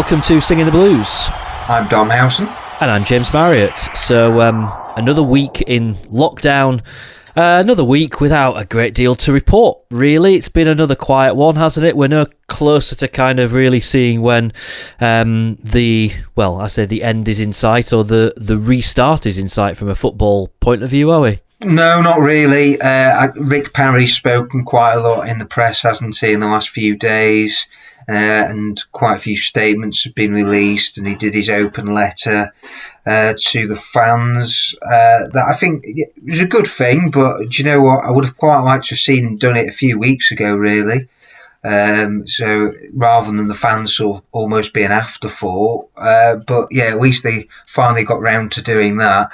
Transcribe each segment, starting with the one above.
welcome to Singing the Blues. I'm Dom Howson. And I'm James Marriott. So, um, another week in lockdown. Uh, another week without a great deal to report, really. It's been another quiet one, hasn't it? We're no closer to kind of really seeing when um, the, well, I say the end is in sight or the, the restart is in sight from a football point of view, are we? No, not really. Uh, Rick Parry's spoken quite a lot in the press, hasn't he, in the last few days? Uh, and quite a few statements have been released, and he did his open letter uh, to the fans. Uh, that I think was a good thing, but do you know what? I would have quite liked to have seen him done it a few weeks ago, really. Um, so rather than the fans sort of almost being afterthought, uh, but yeah, at least they finally got round to doing that.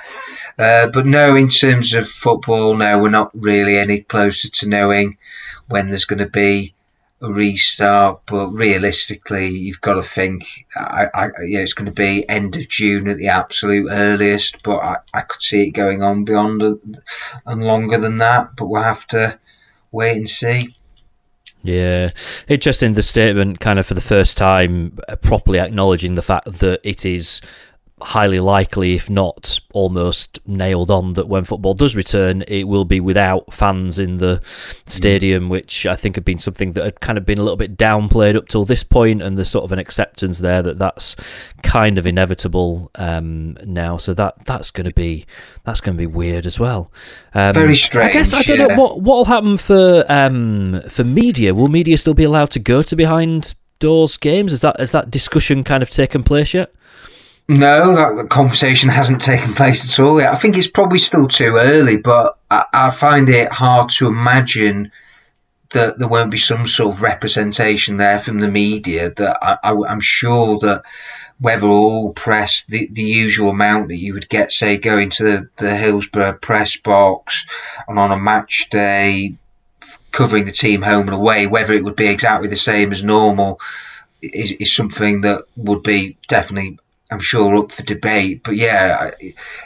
Uh, but no, in terms of football, no, we're not really any closer to knowing when there's going to be restart. But realistically, you've got to think I, I, yeah, it's going to be end of June at the absolute earliest. But I, I could see it going on beyond and longer than that. But we'll have to wait and see. Yeah, interesting. The statement, kind of for the first time, uh, properly acknowledging the fact that it is highly likely, if not almost nailed on, that when football does return, it will be without fans in the stadium, mm. which I think had been something that had kind of been a little bit downplayed up till this point, and there's sort of an acceptance there that that's kind of inevitable um, now. So that that's going to be that's going to be weird as well. Um, Very strange. I guess I don't yeah. know what what will happen for um, for media. Will media still be allowed to go to behind doors games? Is that has that discussion kind of taken place yet? No, that conversation hasn't taken place at all yet. I think it's probably still too early, but I, I find it hard to imagine that there won't be some sort of representation there from the media. That I, am sure that whether all press, the, the usual amount that you would get, say, going to the, the Hillsborough press box and on a match day, covering the team home and away, whether it would be exactly the same as normal is, is something that would be definitely I'm sure up for debate. But yeah,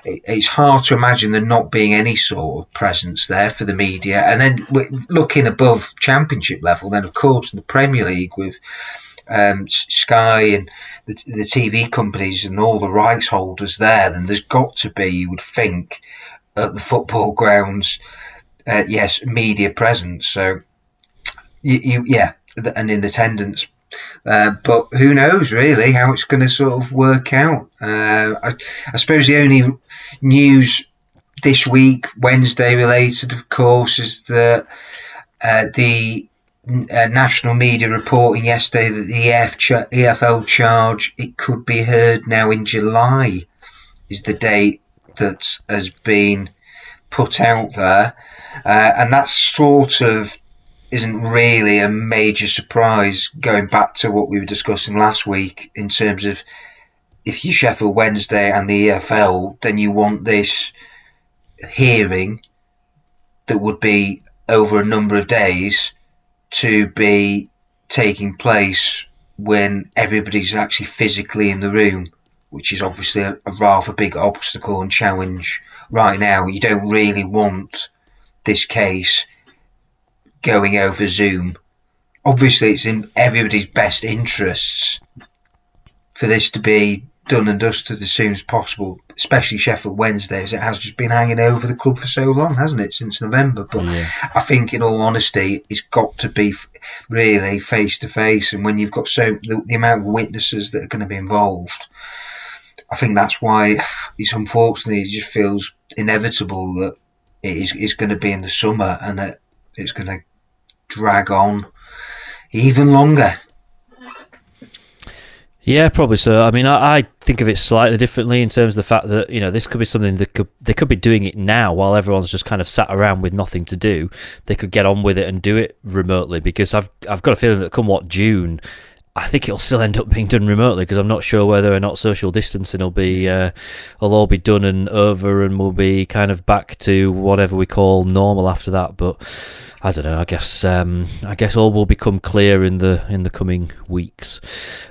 it's hard to imagine there not being any sort of presence there for the media. And then looking above championship level, then of course in the Premier League with um, Sky and the, the, TV companies and all the rights holders there, then there's got to be, you would think, at the football grounds, uh, yes, media presence. So, you, you yeah, and in attendance uh, but who knows really how it's going to sort of work out. Uh, I, I, suppose the only news this week, Wednesday related, of course, is that uh, the uh, national media reporting yesterday that the EF EFL charge it could be heard now in July is the date that has been put out there, uh, and that's sort of isn't really a major surprise going back to what we were discussing last week in terms of if you Sheffield Wednesday and the EFL, then you want this hearing that would be over a number of days to be taking place when everybody's actually physically in the room, which is obviously a, a rather big obstacle and challenge right now. You don't really want this case going over Zoom. Obviously, it's in everybody's best interests for this to be done and dusted as soon as possible, especially Sheffield Wednesday, as it has just been hanging over the club for so long, hasn't it, since November? But yeah. I think, in all honesty, it's got to be really face to face. And when you've got so the, the, amount of witnesses that are going to be involved, I think that's why it's unfortunately it just feels inevitable that it is, is going to be in the summer and that it's going to drag on even longer. Yeah, probably so. I mean, I, I, think of it slightly differently in terms of the fact that you know this could be something that could they could be doing it now while everyone's just kind of sat around with nothing to do. They could get on with it and do it remotely because I've I've got a feeling that come what June, I think it'll still end up being done remotely because I'm not sure whether or not social distancing will be uh, will all be done and over and we'll be kind of back to whatever we call normal after that. But I don't know. I guess um, I guess all will become clear in the in the coming weeks.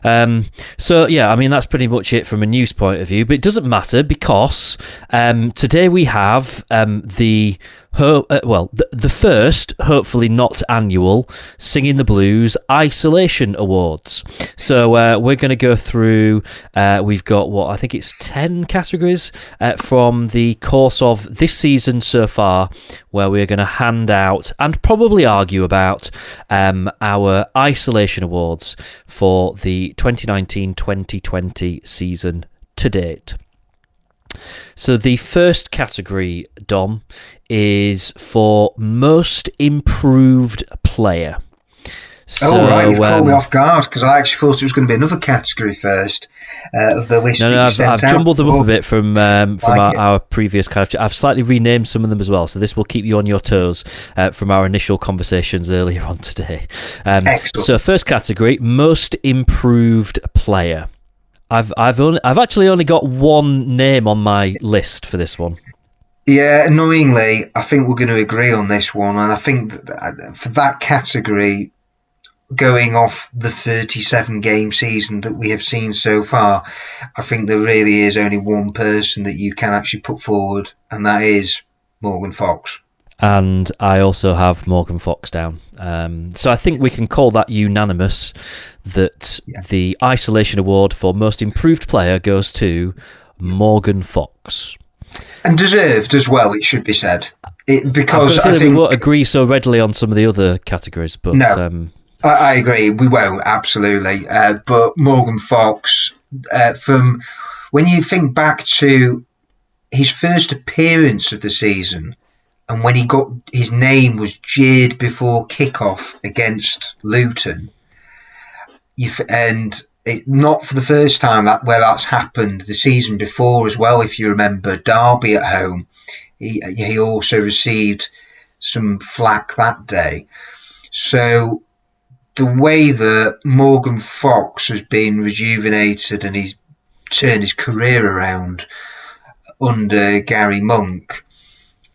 Um, so yeah, I mean that's pretty much it from a news point of view. But it doesn't matter because um, today we have um, the Uh, well, the, the first, hopefully not annual, Singing the Blues Isolation Awards. So uh, we're going to go through. Uh, we've got what I think it's ten categories uh, from the course of this season so far, where we're going to hand out and probably argue about um, our Isolation Awards for the 2019-2020 season to date. So the first category, Dom, is for most improved player. So, oh right, you've um, caught me off guard because I actually thought it was going to be another category first uh, of the list. No, no, I've, I've jumbled them up a bit from um, from like our, our, previous kind of. I've slightly renamed some of them as well, so this will keep you on your toes uh, from our initial conversations earlier on today. Um, so, first category, most improved player. I've I've only I've actually only got one name on my list for this one. Yeah, annoyingly, I think we're going to agree on this one, and I think that for that category, going off the 37 game season that we have seen so far, I think there really is only one person that you can actually put forward, and that is Morgan Fox and I also have Morgan Fox down. Um, so I think we can call that unanimous that yeah. the isolation award for most improved player goes to Morgan Fox. And deserved as well, it should be said. It, because I think we won't agree so readily on some of the other categories, but no, um, I, I, agree. We won't absolutely. Uh, but Morgan Fox, uh, from when you think back to his first appearance of the season, and when he got his name was jeered before kickoff against Luton, and it, not for the first time that where that's happened the season before as well. If you remember Derby at home, he he also received some flack that day. So the way that Morgan Fox has been rejuvenated and he's turned his career around under Gary Monk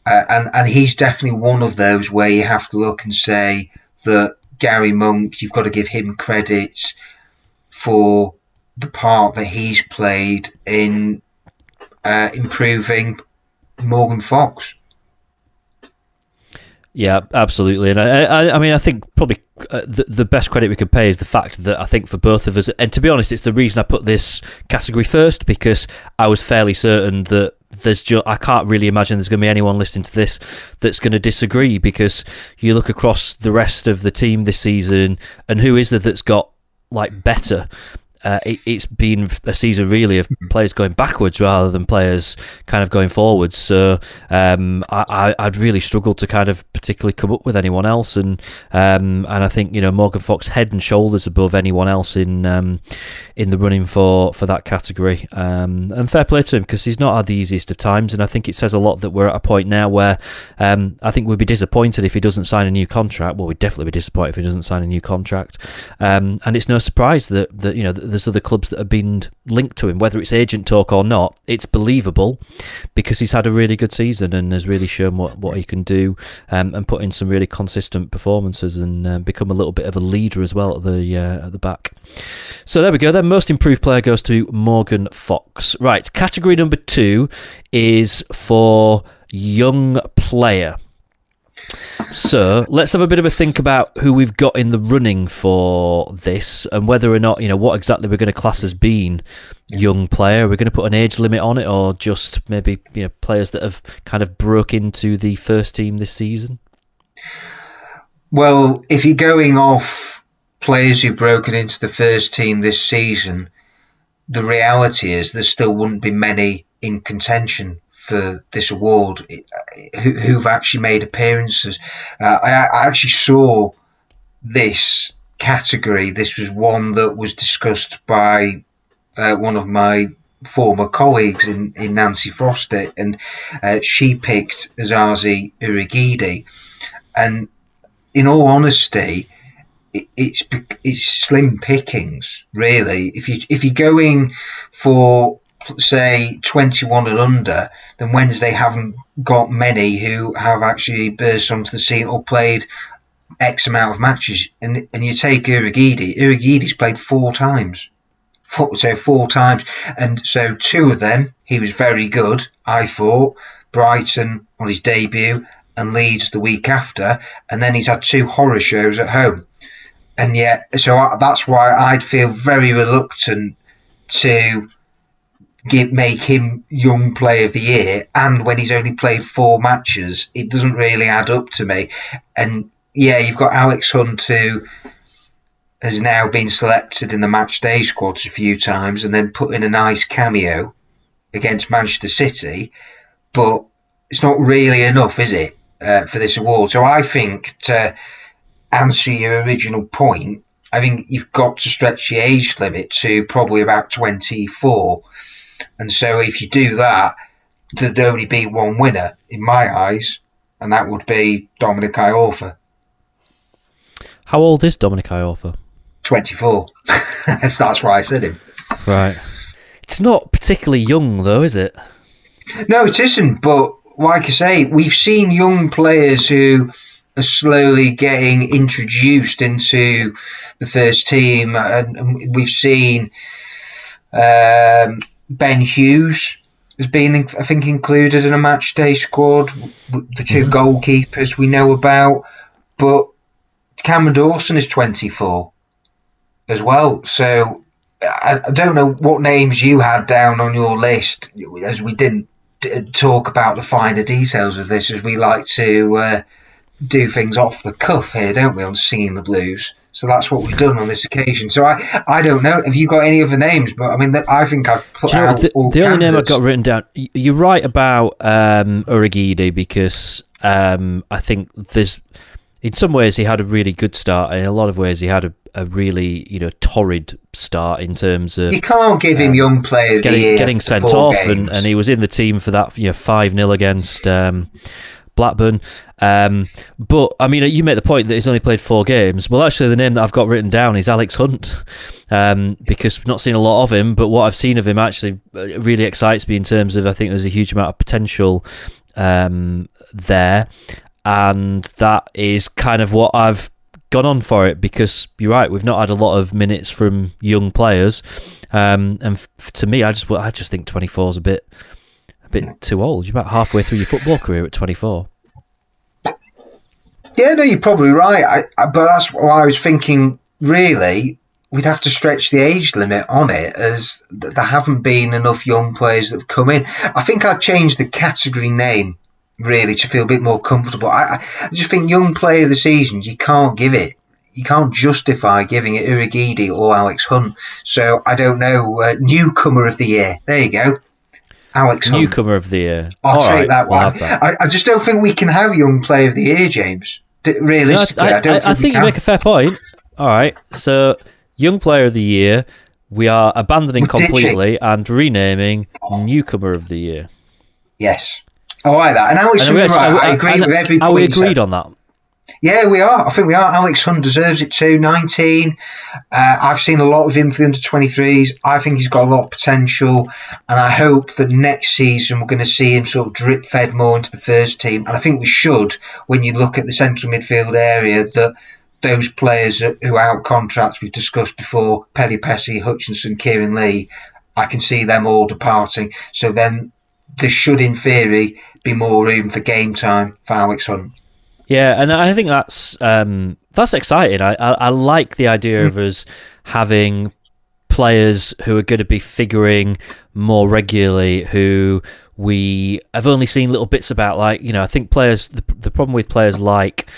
uh, and and he's definitely one of those where you have to look and say that Gary Monk, you've got to give him credit for the part that he's played in uh, improving Morgan Fox. Yeah, absolutely, and I, I, I mean, I think probably uh, the, the best credit we could pay is the fact that I think for both of us, and to be honest, it's the reason I put this category first because I was fairly certain that there's just I can't really imagine there's going to be anyone listening to this that's going to disagree because you look across the rest of the team this season and who is there that's got like better uh, it, has been a season really of players going backwards rather than players kind of going forwards. So um, I, would really struggle to kind of particularly come up with anyone else, and um, and I think you know Morgan Fox head and shoulders above anyone else in um, in the running for for that category. Um, and fair play to him because he's not had the easiest of times, and I think it says a lot that we're at a point now where um, I think we'd be disappointed if he doesn't sign a new contract. Well, we'd definitely be disappointed if he doesn't sign a new contract, um, and it's no surprise that that you know. That there's other clubs that have been linked to him, whether it's agent talk or not. It's believable because he's had a really good season and has really shown what, what he can do um, and put in some really consistent performances and uh, become a little bit of a leader as well at the uh, at the back. So there we go. Then most improved player goes to Morgan Fox. Right, category number two is for young player. So let's have a bit of a think about who we've got in the running for this and whether or not, you know, what exactly we're going to class as being young player. Are We're going to put an age limit on it or just maybe, you know, players that have kind of broke into the first team this season? Well, if you're going off players who've broken into the first team this season, the reality is there still wouldn't be many in contention for this award who, have actually made appearances. Uh, I, I, actually saw this category. This was one that was discussed by uh, one of my former colleagues in, in Nancy Foster, and uh, she picked Osaze Urhoghide. And in all honesty, it, it's it's slim pickings, really. If you if you're going for say 21 and under, then Wednesday haven't got many who have actually burst onto the scene or played X amount of matches. And and you take Urhoghide, Urhoghide's played four times. Four, so four times. And so two of them, he was very good, I thought. Brighton on his debut and Leeds the week after, and then he's had two horror shows at home. And yet, so I, that's why I'd feel very reluctant to give, make him young player of the year. And when he's only played four matches, it doesn't really add up to me. And yeah, you've got Alex Hunt who has now been selected in the match day squad a few times and then put in a nice cameo against Manchester City, but it's not really enough, is it, uh, for this award? So I think to answer your original point, I think you've got to stretch the age limit to probably about 24. And so if you do that, there'd only be one winner in my eyes, and that would be Dominic Iorfa. How old is Dominic Iorfa? 24. That's why I said him. Right. It's not particularly young, though, is it? No, it isn't. But like I say, we've seen young players who are slowly getting introduced into the first team, and we've seen um, Ben Hughes has been, I think, included in a match day squad. The 2 mm-hmm. goalkeepers we know about, but Cameron Dawson is 24 as well. So I, I don't know what names you had down on your list, as we didn't talk about the finer details of this, as we like to uh, do things off the cuff here, don't we, on Singing the Blues? So that's what we've done on this occasion. So I, I don't know. Have you got any other names? But I mean, I think I've put you know, out the, all the only name I've got written down. You're right about um, because um, I think there's, in some ways, he had a really good start, and in a lot of ways, he had a a really you know torrid start in terms of you can't give him um, young players getting, getting sent off, and, and he was in the team for that you know five 0 against um, Blackburn. Um, but I mean, you make the point that he's only played four games. Well, actually, the name that I've got written down is Alex Hunt um, because I've not seen a lot of him. But what I've seen of him actually uh, really excites me in terms of I think there's a huge amount of potential um, there, and that is kind of what I've gone on for it because you're right. We've not had a lot of minutes from young players, um, and f- to me, I just I just think 24 is a bit bit too old. You're about halfway through your football career at 24. Yeah, no, you're probably right. I, I, but that's why I was thinking. Really, we'd have to stretch the age limit on it, as there haven't been enough young players that have come in. I think I'd change the category name really to feel a bit more comfortable. I, I just think young player of the season, you can't give it. You can't justify giving it Urhoghide or Alex Hunt. So I don't know. Uh, newcomer of the year. There you go. Alex Hunt. Newcomer of the year. I'll All take right, that one. That. I, I, just don't think we can have young player of the year, James. D- realistically, no, I, I, don't. Think, I think you make a fair point. All right. So young player of the year, we are abandoning We're completely ditching. and renaming newcomer of the year. Yes. I like that. And Alex and Hunt, right, I, I agree with every Are we agreed on that? Yeah, we are. I think we are. Alex Hunt deserves it too. 19. Uh, I've seen a lot of him for the under 23s. I think he's got a lot of potential. And I hope that next season we're going to see him sort of drip fed more into the first team. And I think we should, when you look at the central midfield area, that those players who are out contracts we've discussed before, Pelupessy, Hutchinson, Kieran Lee, I can see them all departing. So then there should, in theory, be more room for game time for Alex Hunt. Yeah, and I think that's um, that's exciting. I, I, I like the idea mm. of us having players who are going to be figuring more regularly, who we have only seen little bits about. Like you know, I think players. The, the problem with players like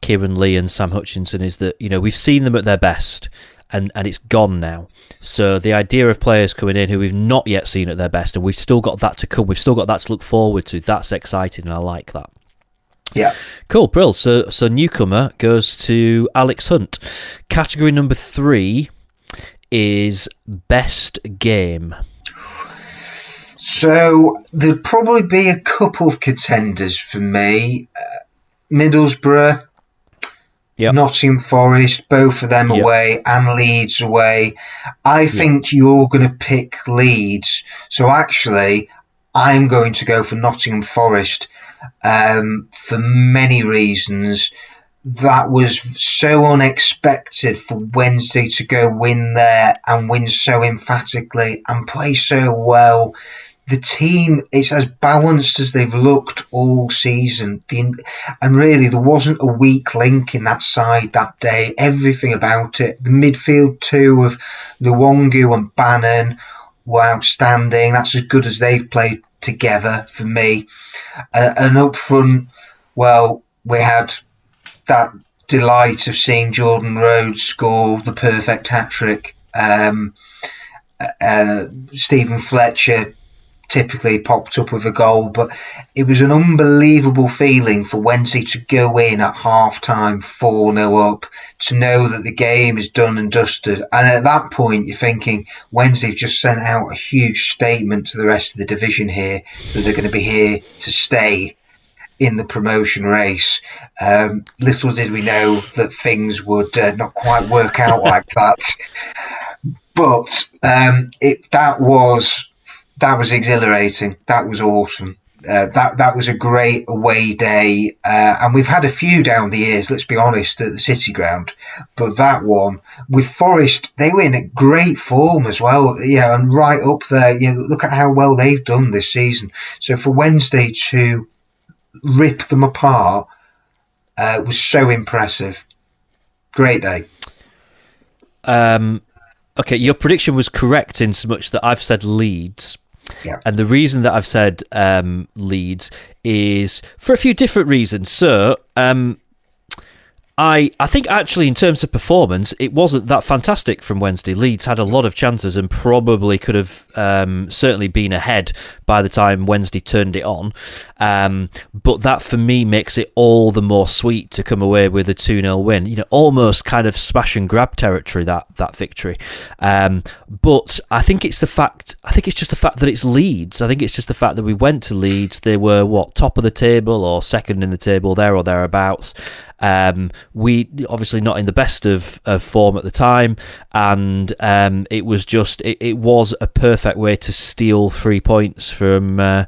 Kieran Lee and Sam Hutchinson is that you know we've seen them at their best, and and it's gone now. So the idea of players coming in who we've not yet seen at their best, and we've still got that to come, we've still got that to look forward to. That's exciting, and I like that. Yeah. Cool, Brill. So so newcomer goes to Alex Hunt. Category number three is best game. So there'd probably be a couple of contenders for me. Uh, Middlesbrough, Yep. Nottingham Forest, both of them yep. away, and Leeds away. I think yep. you're going to pick Leeds. So actually, I'm going to go for Nottingham Forest um, for many reasons. That was so unexpected for Wednesday to go win there and win so emphatically and play so well the team is as balanced as they've looked all season. The, and really, there wasn't a weak link in that side that day. Everything about it. The midfield two of Luongo and Bannan were outstanding. That's as good as they've played together for me. Uh, and up front, well, we had that delight of seeing Jordan Rhodes score the perfect hat trick. Um, uh, Steven Fletcher typically popped up with a goal, but it was an unbelievable feeling for Wednesday to go in at half time 4 0 up, to know that the game is done and dusted. And at that point, you're thinking Wednesday've just sent out a huge statement to the rest of the division here that they're going to be here to stay in the promotion race. Um, little did we know that things would uh, not quite work out like that. But um, it that was that was exhilarating. That was awesome. Uh, that that was a great away day, uh, and we've had a few down the years. Let's be honest, at the City Ground, but that one with Forest, they were in great form as well. Yeah, and right up there. You know, look at how well they've done this season. So for Wednesday to rip them apart uh, was so impressive. Great day. Um, okay, your prediction was correct in so much that I've said Leeds yeah. And the reason that I've said um, Leeds is for a few different reasons. So, um, I I think actually in terms of performance, it wasn't that fantastic from Wednesday. Leeds had a lot of chances and probably could have um, certainly been ahead by the time Wednesday turned it on. Um, but that for me makes it all the more sweet to come away with a 2 0 win. You know, almost kind of smash and grab territory that that victory. Um, but I think it's the fact. I think it's just the fact that it's Leeds. I think it's just the fact that we went to Leeds. They were what top of the table or second in the table there or thereabouts. Um, we obviously not in the best of, of form at the time, and um, it was just it, it, was a perfect way to steal three points from uh,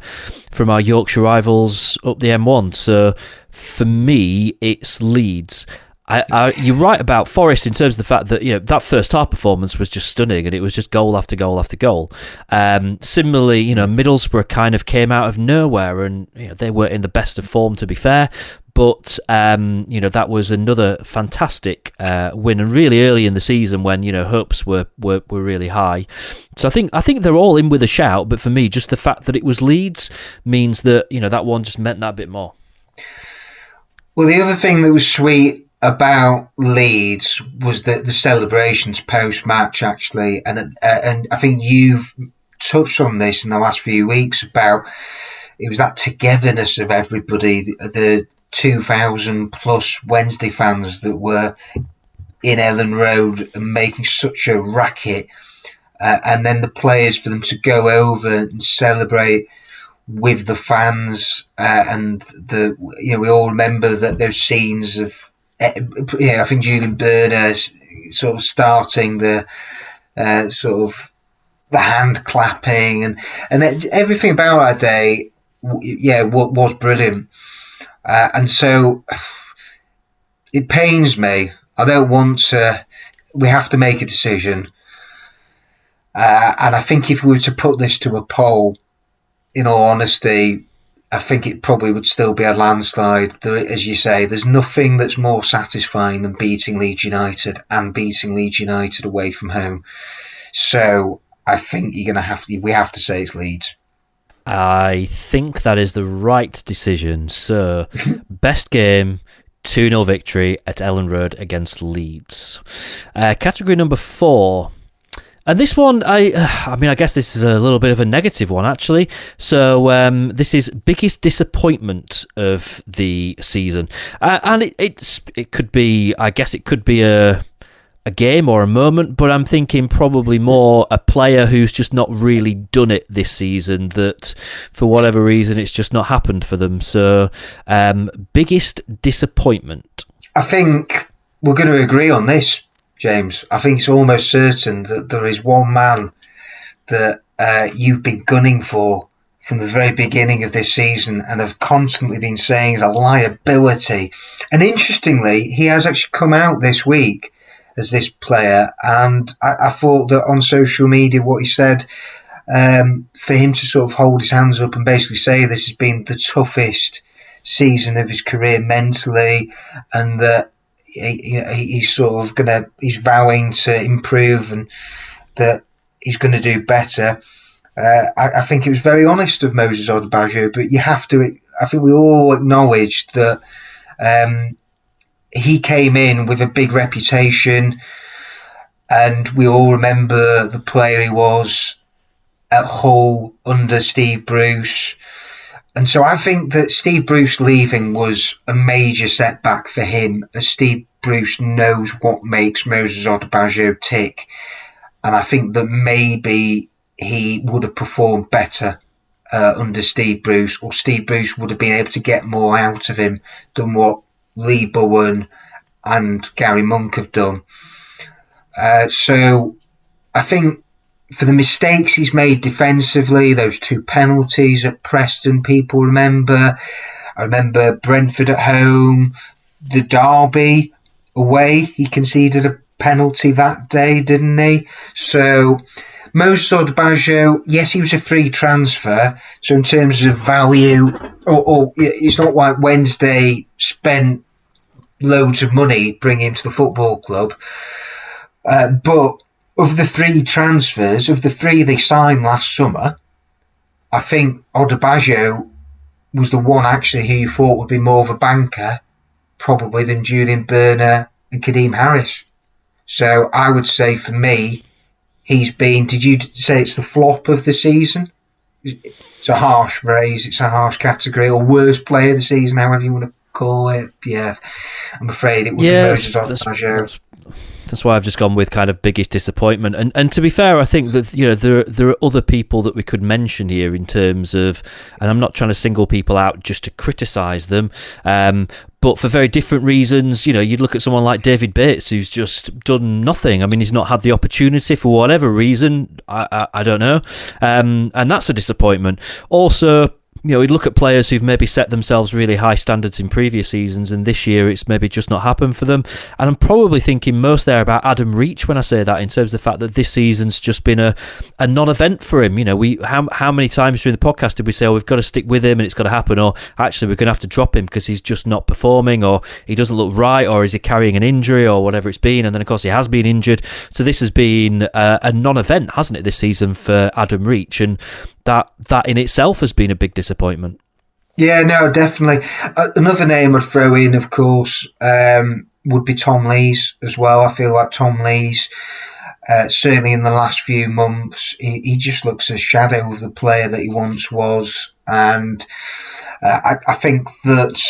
from our Yorkshire rivals up the M1. So for me, it's Leeds. I, I, you're right about Forest in terms of the fact that you know that first half performance was just stunning, and it was just goal after goal after goal. Um, similarly, you know Middlesbrough kind of came out of nowhere, and you know, they were in the best of form, to be fair. But um, you know that was another fantastic uh, win, and really early in the season when you know hopes were, were, were really high. So I think I think they're all in with a shout. But for me, just the fact that it was Leeds means that you know that one just meant that bit more. Well, the other thing that was sweet about Leeds was the, the celebrations post match, actually, and uh, and I think you've touched on this in the last few weeks about it was that togetherness of everybody, the two thousand plus Wednesday fans that were in Elland Road and making such a racket, uh, and then the players for them to go over and celebrate with the fans uh, and the you know we all remember that those scenes of Eh, yeah, I think Julian Börner sort of starting the uh, sort of the hand clapping and and everything about that day, yeah, was brilliant. Uh, and so it pains me. I don't want to. We have to make a decision. Uh, and I think if we were to put this to a poll, in all honesty, I think it probably would still be a landslide. There, as you say, there's nothing that's more satisfying than beating Leeds United and beating Leeds United away from home. So I think you're going to have to, we have to say it's Leeds. I think that is the right decision. So, best game, 2 0 victory at Elland Road against Leeds. Uh, category number four and this one, I, I mean, I guess this is a little bit of a negative one actually. So um, this is biggest disappointment of the season, uh, and it, it's it could be, I guess, it could be a a game or a moment, but I'm thinking probably more a player who's just not really done it this season. That for whatever reason, it's just not happened for them. So, um, biggest disappointment. I think we're going to agree on this James. I think it's almost certain that there is one man that uh, you've been gunning for from the very beginning of this season and have constantly been saying is a liability. And interestingly, he has actually come out this week as this player, and I, I thought that on social media, what he said. um, for him to sort of hold his hands up and basically say this has been the toughest season of his career mentally, and that he, he's sort of gonna he's vowing to improve and that he's going to do better. Uh, I, I, think it was very honest of Moses Odubajo, but you have to. I think we all acknowledged that um, he came in with a big reputation, and we all remember the player he was at Hull under Steve Bruce. And so I think that Steve Bruce leaving was a major setback for him, as Steve Bruce knows what makes Moses Odubajo tick. And I think that maybe he would have performed better uh, under Steve Bruce, or Steve Bruce would have been able to get more out of him than what Lee Bullen and Gary Monk have done. Uh, so I think for the mistakes he's made defensively, those two penalties at Preston, people remember. I remember Brentford at home, the Derby away. He conceded a penalty that day, didn't he? So Moses Odubajo, yes, he was a free transfer. So in terms of value, or, or it's not like Wednesday spent loads of money bringing him to the football club. Uh, but of the three transfers, of the three they signed last summer, I think Odubajo was the one actually who you thought would be more of a banker, probably than Julian Börner and Kadeem Harris. So I would say for me, he's been. Did you say it's the flop of the season? It's a harsh phrase. It's a harsh category, or worst player of the season, however you want to call it. Yeah, I'm afraid it would yeah, be Moses Odubajo that's why I've just gone with kind of biggest disappointment. And and to be fair, I think that you know there there are other people that we could mention here in terms of, and I'm not trying to single people out just to criticise them, um, but for very different reasons. You know, you'd look at someone like David Bates, who's just done nothing. I mean, he's not had the opportunity for whatever reason. I I, I don't know, um, and that's a disappointment. Also you know, we look at players who've maybe set themselves really high standards in previous seasons, and this year it's maybe just not happened for them. And I'm probably thinking most there about Adam Reach when I say that, in terms of the fact that this season's just been a, a non-event for him. You know, we how how many times during the podcast did we say, "Oh, we've got to stick with him, and it's got to happen," or actually we're going to have to drop him because he's just not performing, or he doesn't look right, or is he carrying an injury, or whatever it's been. And then of course he has been injured, so this has been a, a non-event, hasn't it, this season for Adam Reach? And that that in itself has been a big disappointment. Yeah, no, definitely. Uh, another name I'd throw in, of course, um, would be Tom Lees as well. I feel like Tom Lees, uh, certainly in the last few months, he, he, just looks a shadow of the player that he once was. And uh, I, I, think that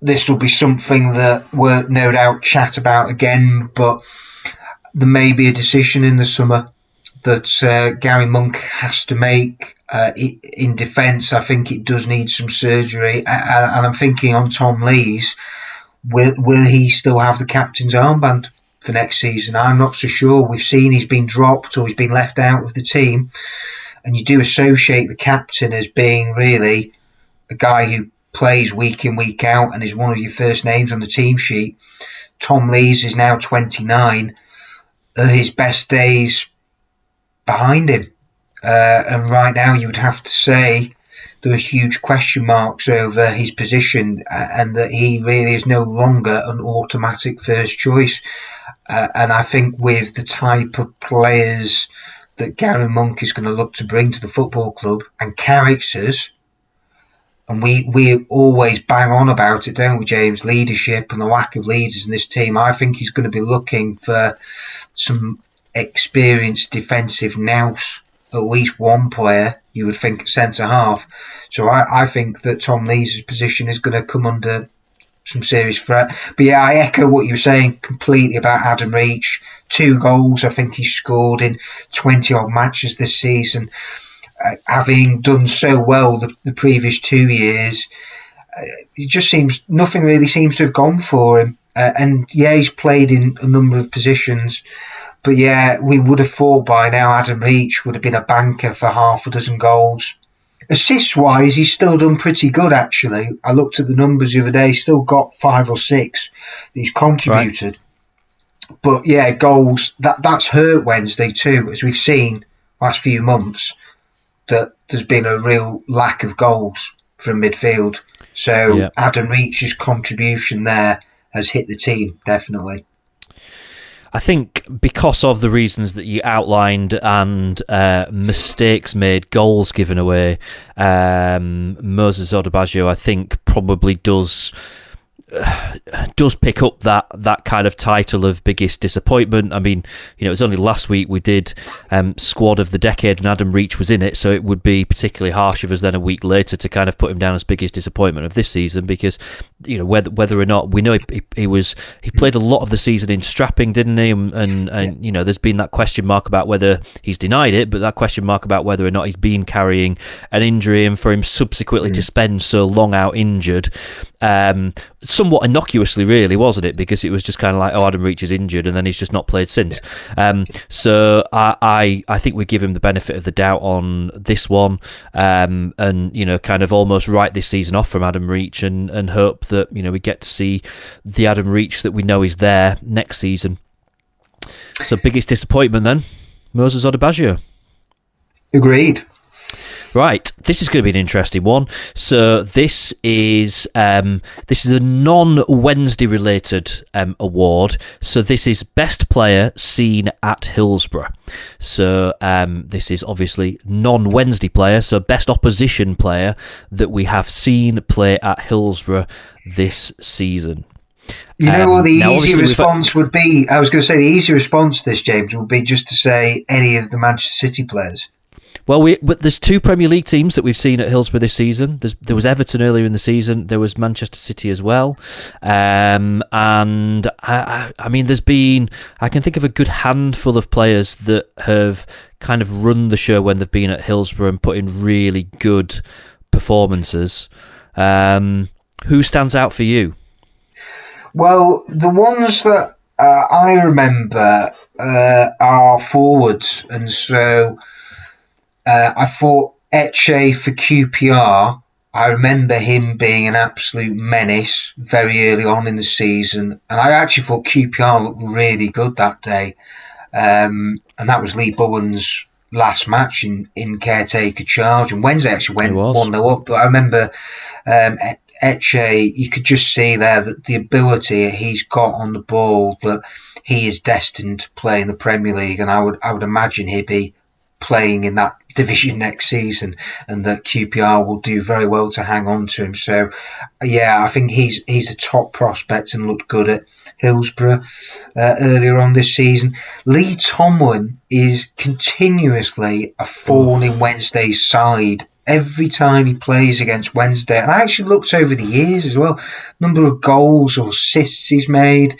this will be something that we'll no doubt chat about again, but there may be a decision in the summer that uh, Gary Monk has to make uh, in defence. I think it does need some surgery, and I'm thinking on Tom Lees, will will he still have the captain's armband for next season? I'm not so sure. We've seen he's been dropped or he's been left out of the team, and you do associate the captain as being really a guy who plays week in week out and is one of your first names on the team sheet. Tom Lees is now 29. Are his best days behind him. Uh, and right now, you would have to say there are huge question marks over his position uh, and that he really is no longer an automatic first choice. Uh, and I think with the type of players that Gary Monk is going to look to bring to the football club and characters, and we, we always bang on about it, don't we, James? Leadership and the lack of leaders in this team. I think he's going to be looking for some experienced defensive nous, at least one player you would think centre half. So I, I think that Tom Lees' position is going to come under some serious threat. But yeah, I echo what you were saying completely about Adam Reach. Two goals, I think he scored in 20 odd matches this season. Uh, having done so well the, the previous two years, uh, it just seems nothing really seems to have gone for him. Uh, and yeah, he's played in a number of positions. But yeah, we would have thought by now Adam Reach would have been a banker for half a dozen goals. Assists wise, he's still done pretty good actually. I looked at the numbers the other day, still got five or six that he's contributed. Right. But yeah, goals that that's hurt Wednesday too, as we've seen last few months. that there's been a real lack of goals from midfield. So yeah. Adam Reach's contribution there has hit the team definitely. I think because of the reasons that you outlined and uh, mistakes made, goals given away, um, Moses Odubajo, I think, probably does does pick up that that kind of title of biggest disappointment. I mean, you know, it was only last week we did um, squad of the decade, and Adam Reach was in it, so it would be particularly harsh of us then a week later to kind of put him down as biggest disappointment of this season because you know whether whether or not we know he, he, he was he played a lot of the season in strapping, didn't he? And and, and you know, there's been that question mark about whether he's denied it, but that question mark about whether or not he's been carrying an injury, and for him subsequently mm. to spend so long out injured um, somewhat innocuously, really, wasn't it? Because it was just kind of like, oh, Adam Reach is injured, and then he's just not played since. Um, so I, I, I, think we give him the benefit of the doubt on this one, um, and you know, kind of almost write this season off from Adam Reach, and and hope that you know we get to see the Adam Reach that we know is there next season. So biggest disappointment then, Moses Odubajo. Agreed. Right, this is going to be an interesting one. So this is um, this is a non-Wednesday related um, award. So this is best player seen at Hillsborough. So um, this is obviously non-Wednesday player. So best opposition player that we have seen play at Hillsborough this season. You know what the um, easy response would be? I was going to say the easy response to this, James, would be just to say any of the Manchester City players. Well, we but there's two Premier League teams that we've seen at Hillsborough this season. There's, there was Everton earlier in the season. There was Manchester City as well, um, and I, I, mean, there's been I can think of a good handful of players that have kind of run the show when they've been at Hillsborough and put in really good performances. Um, who stands out for you? Well, the ones that uh, I remember uh, are forwards, and so uh, I thought Eze for QPR. I remember him being an absolute menace very early on in the season, and I actually thought QPR looked really good that day. Um, and that was Lee Bullen's last match in, in caretaker charge. And Wednesday actually went 1 0 up. But I remember um, Eze, you could just see there that the ability he's got on the ball, that he is destined to play in the Premier League. And I would, I would imagine he'd be playing in that division next season, and that QPR will do very well to hang on to him. So, yeah, I think he's he's a top prospect and looked good at Hillsborough uh, earlier on this season. Lee Tomlin is continuously a thorn in Wednesday's side. Every time he plays against Wednesday, and I actually looked over the years as well, number of goals or assists he's made,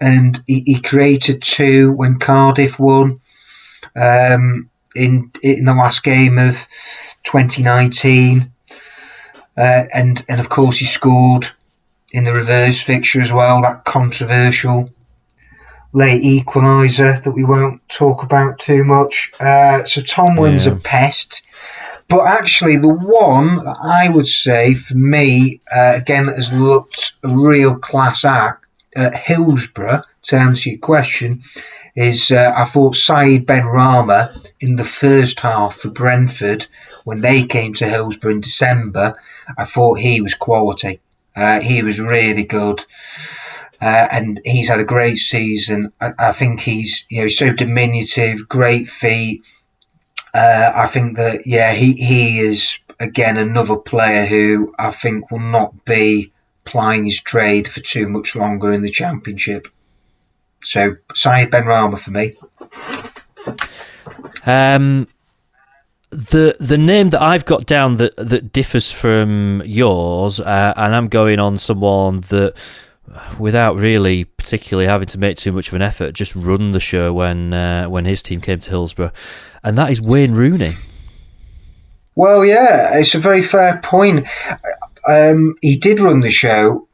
and he, he created two when Cardiff won. Um, in in the last game of 2019, uh, and and of course he scored in the reverse fixture as well. That controversial late equaliser that we won't talk about too much. Uh, so Tomlin's yeah. a pest. But actually, the one that I would say for me, uh, again, that has looked a real class act at Hillsborough, to answer your question, is uh, I thought Saeed Benrahma in the first half for Brentford when they came to Hillsborough in December. I thought he was quality. Uh, he was really good. Uh, and he's had a great season. I, I, think he's you know so diminutive, great feet. Uh, I think that yeah, he he is again another player who I think will not be plying his trade for too much longer in the championship. So Saeed Ben Benrahma for me. Um, the the name that I've got down that that differs from yours, uh, and I'm going on someone that, without really particularly having to make too much of an effort, just run the show when uh, when his team came to Hillsborough, and that is Wayne Rooney. Well, yeah, it's a very fair point. Um, he did run the show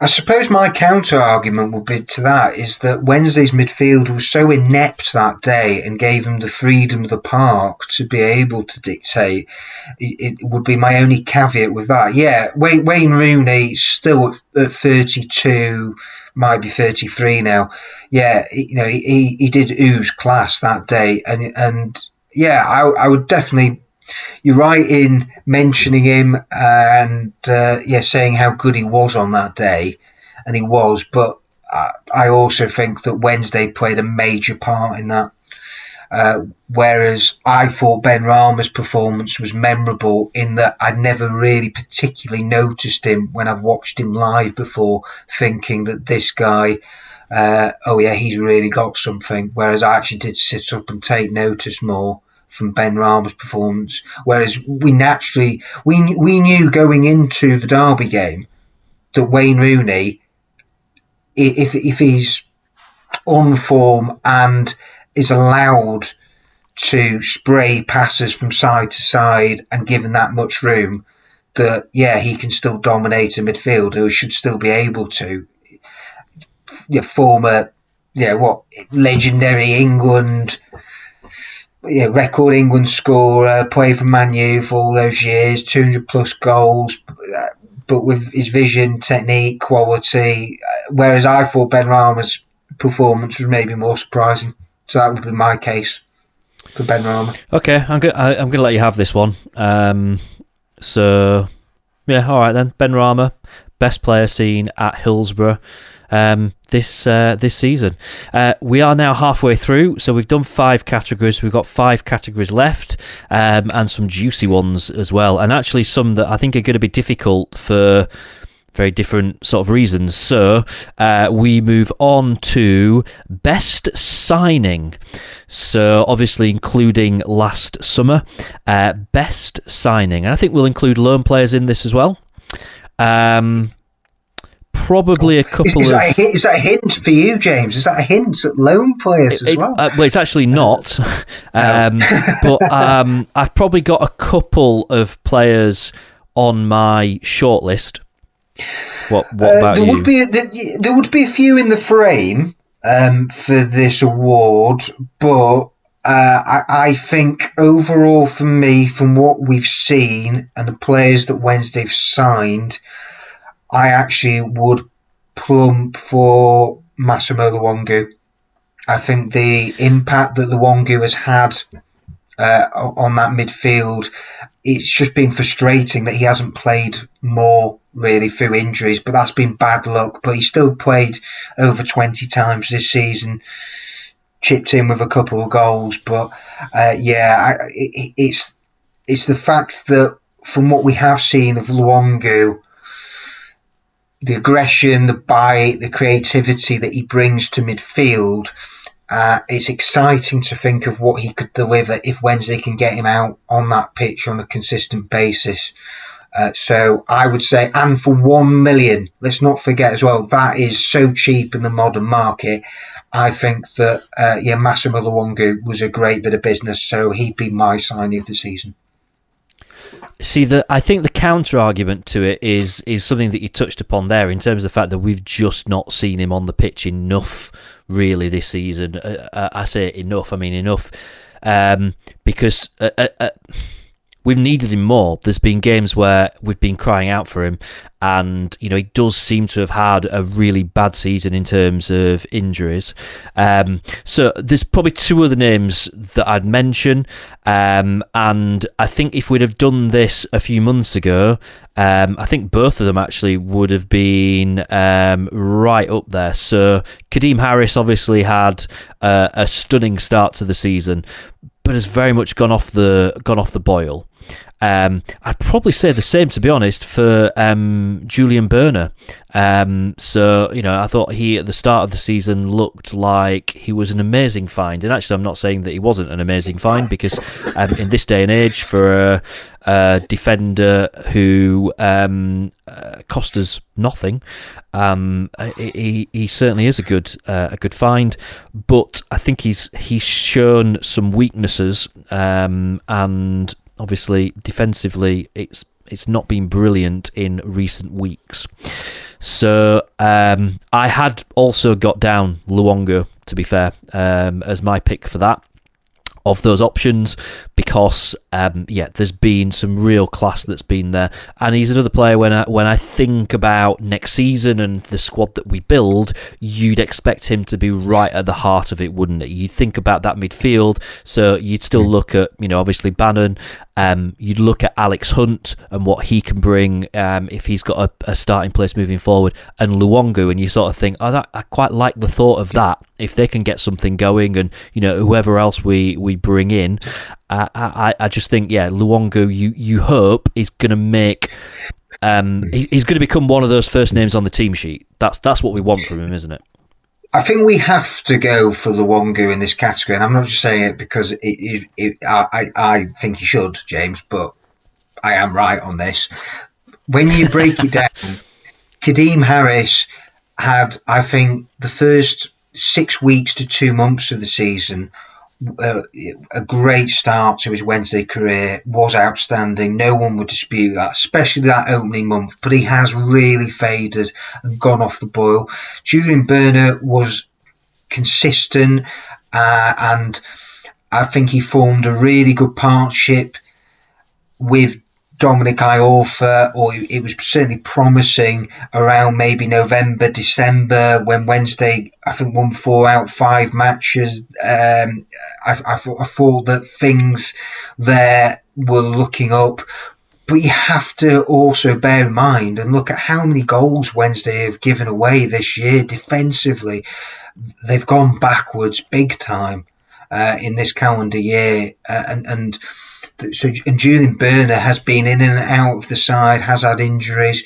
I suppose my counter argument would be to that is that Wednesday's midfield was so inept that day and gave him the freedom of the park to be able to dictate. It, would be my only caveat with that. Yeah, Wayne, Wayne Rooney still at 32, might be 33 now. Yeah, you know, he, he did ooze class that day. And, and yeah, I, I would definitely you're right in mentioning him and uh, yeah, saying how good he was on that day, and he was. But I, I also think that Wednesday played a major part in that. Uh, whereas I thought Benrahma's performance was memorable in that I'd never really particularly noticed him when I've watched him live before, thinking that this guy, uh, oh yeah, he's really got something. Whereas I actually did sit up and take notice more from Ben Benrahma's performance. Whereas we naturally we we knew going into the Derby game that Wayne Rooney, if if he's on form and is allowed to spray passes from side to side and given that much room, that yeah he can still dominate a midfield or should still be able to. Your former, yeah, what legendary England yeah, record England scorer, played for Man U for all those years, 200 plus goals, but with his vision, technique, quality. Whereas I thought Benrahma's performance was maybe more surprising. So that would be my case for Benrahma. Okay, I'm going I'm to let you have this one. Um, so, yeah, all right then. Benrahma, best player seen at Hillsborough um, this uh, this season. Uh, we are now halfway through, so we've done five categories. We've got five categories left, um, and some juicy ones as well, and actually some that I think are going to be difficult for very different sort of reasons. So uh, we move on to best signing. So obviously including last summer, uh, best signing, and I think we'll include loan players in this as well. Um, probably a couple is, is of. That a, is that a hint for you, James? Is that a hint at loan players as it, well? Uh, well, it's actually not. um, but um, I've probably got a couple of players on my shortlist. What? What uh, about there you? Would be a, there, there, would be a few in the frame um, for this award, but. Uh, I, I, think overall, for me, from what we've seen and the players that Wednesday've signed, I actually would plump for Massimo Luongo. I think the impact that Luongo has had uh, on that midfield, it's just been frustrating that he hasn't played more really through injuries, but that's been bad luck. But he still played over 20 times this season, chipped in with a couple of goals. But uh, yeah, I, it, it's it's the fact that from what we have seen of Luongo, the aggression, the bite, the creativity that he brings to midfield. Uh, it's exciting to think of what he could deliver if Wednesday can get him out on that pitch on a consistent basis. Uh, so I would say, and for one million, let's not forget as well, that is so cheap in the modern market. I think that, uh, yeah, Massimo Luongo was a great bit of business, so he'd be my signing of the season. See, the I think the counter argument to it is is something that you touched upon there in terms of the fact that we've just not seen him on the pitch enough, really, this season. Uh, uh I say enough. I mean enough, um, because. Uh, uh, uh, we've needed him more. There's been games where we've been crying out for him, and you know he does seem to have had a really bad season in terms of injuries. Um, so there's probably two other names that I'd mention, um, and I think if we'd have done this a few months ago, um, I think both of them actually would have been um, right up there. So Kadeem Harris obviously had uh, a stunning start to the season, but has very much gone off the gone off the boil. Um, I'd probably say the same, to be honest, for um, Julian Börner. Um, so, you know, I thought he, at the start of the season, looked like he was an amazing find. And actually, I'm not saying that he wasn't an amazing find because um, in this day and age, for a, a defender who um, uh, cost us nothing, um, he, he certainly is a good uh, a good find. But I think he's he's shown some weaknesses and obviously defensively it's it's not been brilliant in recent weeks. So um, I had also got down Luongo to be fair um, as my pick for that of those options because um, yeah, there's been some real class that's been there, and he's another player when I when I think about next season and the squad that we build, you'd expect him to be right at the heart of it, wouldn't it? You'd think about that midfield, so you'd still hmm. look at you know obviously Bannan Um, you look at Alex Hunt and what he can bring um, if he's got a, a, starting place moving forward, and Luongo, and you sort of think, oh, that, I quite like the thought of that. If they can get something going, and you know whoever else we, we bring in, uh, I I just think yeah, Luongo, you you hope is going to make um, he's going to become one of those first names on the team sheet. That's that's what we want from him, isn't it? I think we have to go for the Luongo in this category, and I'm not just saying it because it, it, it, I, I think you should, James, but I am right on this. When you break it down, Kadeem Harris had, I think, the first six weeks to two months of the season a great start to his Wednesday career, was outstanding. No one would dispute that, especially that opening month. But he has really faded and gone off the boil. Julian Börner was consistent, uh, and I think he formed a really good partnership with Dominic Iorfa, or it was certainly promising around maybe November, December, when Wednesday, I think, won four out five matches. Um, I, I, I thought that things there were looking up. But you have to also bear in mind and look at how many goals Wednesday have given away this year defensively. They've gone backwards big time uh, in this calendar year, uh, and and so and Julian Börner has been in and out of the side, has had injuries.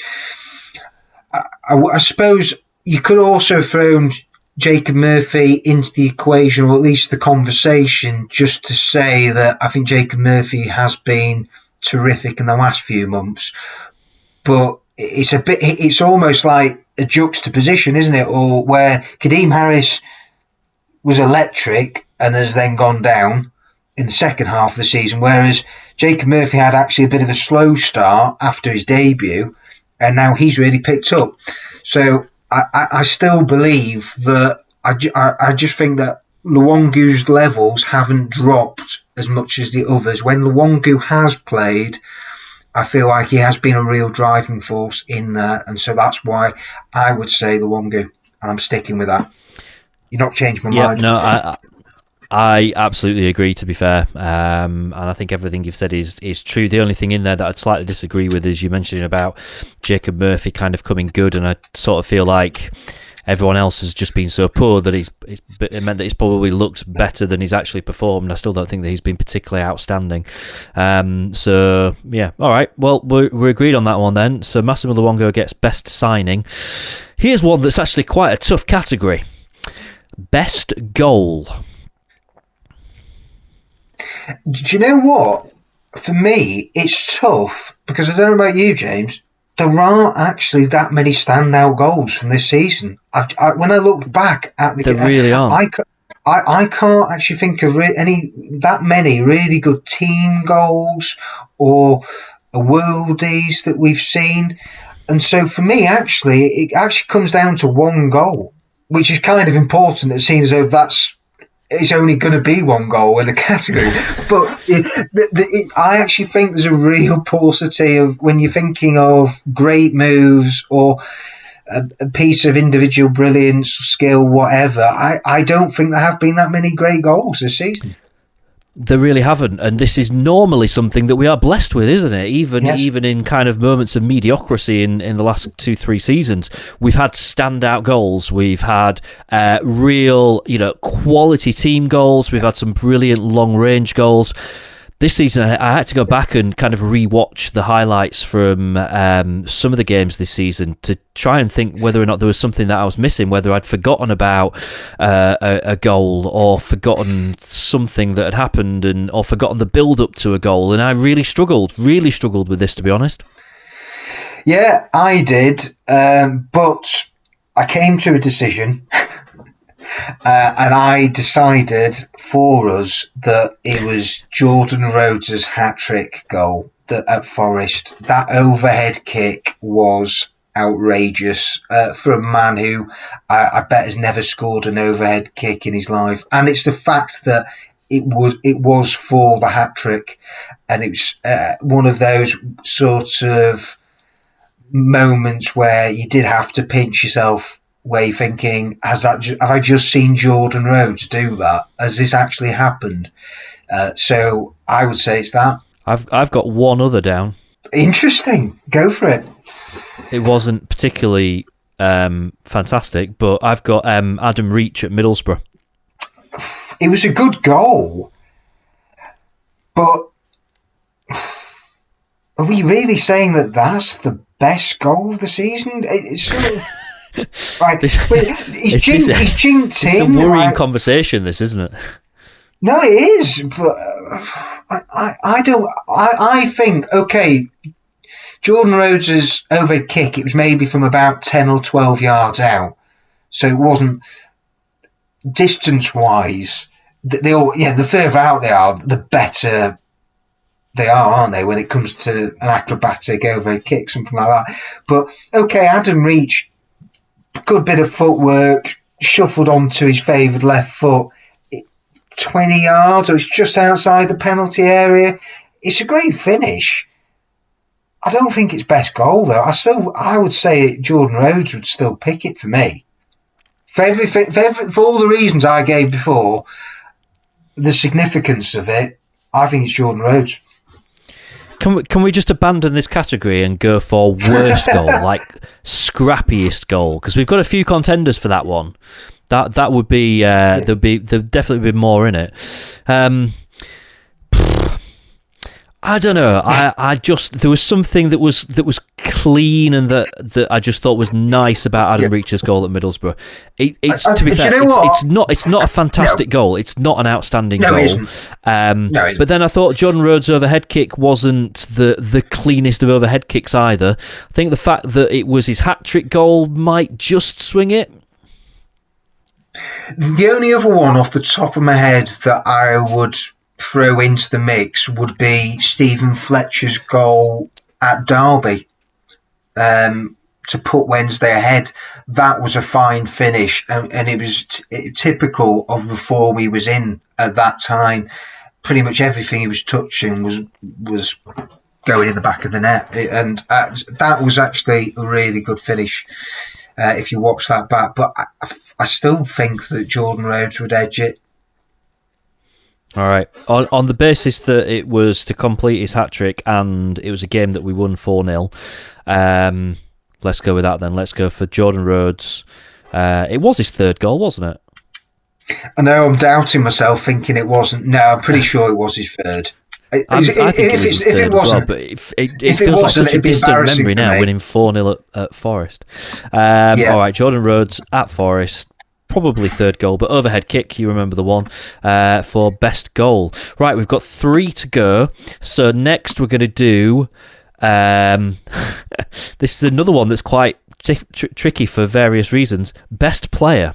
I, I, I suppose you could also throw Jacob Murphy into the equation, or at least the conversation, just to say that I think Jacob Murphy has been terrific in the last few months. But it's a bit, it's almost like a juxtaposition, isn't it? Or where Kadeem Harris was electric and has then gone down in the second half of the season, whereas Jacob Murphy had actually a bit of a slow start after his debut, and now he's really picked up. So I, I, I still believe that I, I, I just think that Luongo's levels haven't dropped as much as the others. When Luongo has played, I feel like he has been a real driving force in there, and so that's why I would say Luongo, and I'm sticking with that. You're not changing my yeah, mind. No, I, I absolutely agree. To be fair, um, and I think everything you've said is is true. The only thing in there that I'd slightly disagree with is you mentioning about Jacob Murphy kind of coming good, and I sort of feel like everyone else has just been so poor that he's it meant that he's probably looks better than he's actually performed. I still don't think that he's been particularly outstanding. Um, so yeah, all right. Well, we're, we're agreed on that one then. So Massimo Luongo gets best signing. Here's one that's actually quite a tough category: best goal. Do you know what? For me, it's tough because I don't know about you, James. There aren't actually that many standout goals from this season. I've, I, when I look back at the, there really are. I, I, I can't actually think of re- any that many really good team goals or worldies that we've seen. And so for me, actually, it actually comes down to one goal, which is kind of important. It seems as though that's it's only going to be one goal in a category. but it, the, the, it, I actually think there's a real paucity of when you're thinking of great moves or a, a, piece of individual brilliance, skill, whatever. I, I don't think there have been that many great goals this season. They really haven't, and this is normally something that we are blessed with, isn't it? Even yes. even in kind of moments of mediocrity in, in the last two three seasons, we've had standout goals. We've had uh, real, you know, quality team goals. We've had some brilliant long range goals this season I had to go back and kind of re-watch the highlights from um, some of the games this season to try and think whether or not there was something that I was missing, whether I'd forgotten about uh, a, a, goal or forgotten something that had happened, and or forgotten the build-up to a goal. And I really struggled, really struggled with this, to be honest. Yeah, I did, um, but I came to a decision. Uh, and I decided for us that it was Jordan Rhodes' hat trick goal that at Forest. That overhead kick was outrageous uh, for a man who I, I, bet has never scored an overhead kick in his life. And it's the fact that it was it was for the hat trick, and it was uh, one of those sort of moments where you did have to pinch yourself way thinking, has that have I just seen Jordan Rhodes do that? Has this actually happened? Uh, so I would say it's that. I've I've got one other down. Interesting. Go for it. It wasn't particularly um, fantastic, but I've got um, Adam Reach at Middlesbrough. It was a good goal, but are we really saying that that's the best goal of the season? It- It's sort of. Right, This- but he's, it's- jinxed, it's- he's It's a worrying right? conversation, this isn't it? No, it is, but uh, I, I, I don't. I, I think okay. Jordan Rhodes's overhead kick. It was maybe from about ten or twelve yards out, so it wasn't distance wise. They all, yeah, the further out they are, the better they are, aren't they? When it comes to an acrobatic overhead kick, something like that. But okay, Adam Reach, good bit of footwork, shuffled onto his favoured left foot. 20 yards, or it's just outside the penalty area. It's a great finish. I don't think it's best goal though. I still, I would say Jordan Rhodes would still pick it for me. For everything, for, every, for all the reasons I gave before, the significance of it, I think it's Jordan Rhodes. Can we, can we just abandon this category and go for worst goal, like scrappiest goal? Because we've got a few contenders for that one. That that would be uh, there'd be there'd definitely be more in it. Um, I don't know. I, I just there was something that was that was clean and that that I just thought was nice about Adam Yeah. Reach's goal at Middlesbrough. It, it's I- I- to be do you fair, know it's, it's not it's not a fantastic goal. It's not an outstanding No, goal. Um, No, but then I thought Jordan Rhodes' overhead kick wasn't the the cleanest of overhead kicks either. I think the fact that it was his hat trick goal might just swing it. The only other one off the top of my head that I would throw into the mix would be Steven Fletcher's goal at Derby um, to put Wednesday ahead. That was a fine finish, and, and it was t- typical of the form he was in at that time. Pretty much everything he was touching was was going in the back of the net, and uh, that was actually a really good finish. Uh, if you watch that back, but I, I still think that Jordan Rhodes would edge it. All right. On on the basis that it was to complete his hat trick and it was a game that we won 4 0, um, let's go with that then. Let's go for Jordan Rhodes. Uh, it was his third goal, wasn't it? I know I'm doubting myself, thinking it wasn't. No, I'm pretty sure it was his third. I think it if was his third as well, but it, it, it if it feels like such a distant memory now, me. winning 4 0 at, at Forest. Um, Yeah. All right, Jordan Rhodes at Forest. Probably third goal, but overhead kick, you remember the one, uh, for best goal. Right, we've got three to go. So next we're going to do. Um, this is another one that's quite tri- tr- tricky for various reasons. Best player.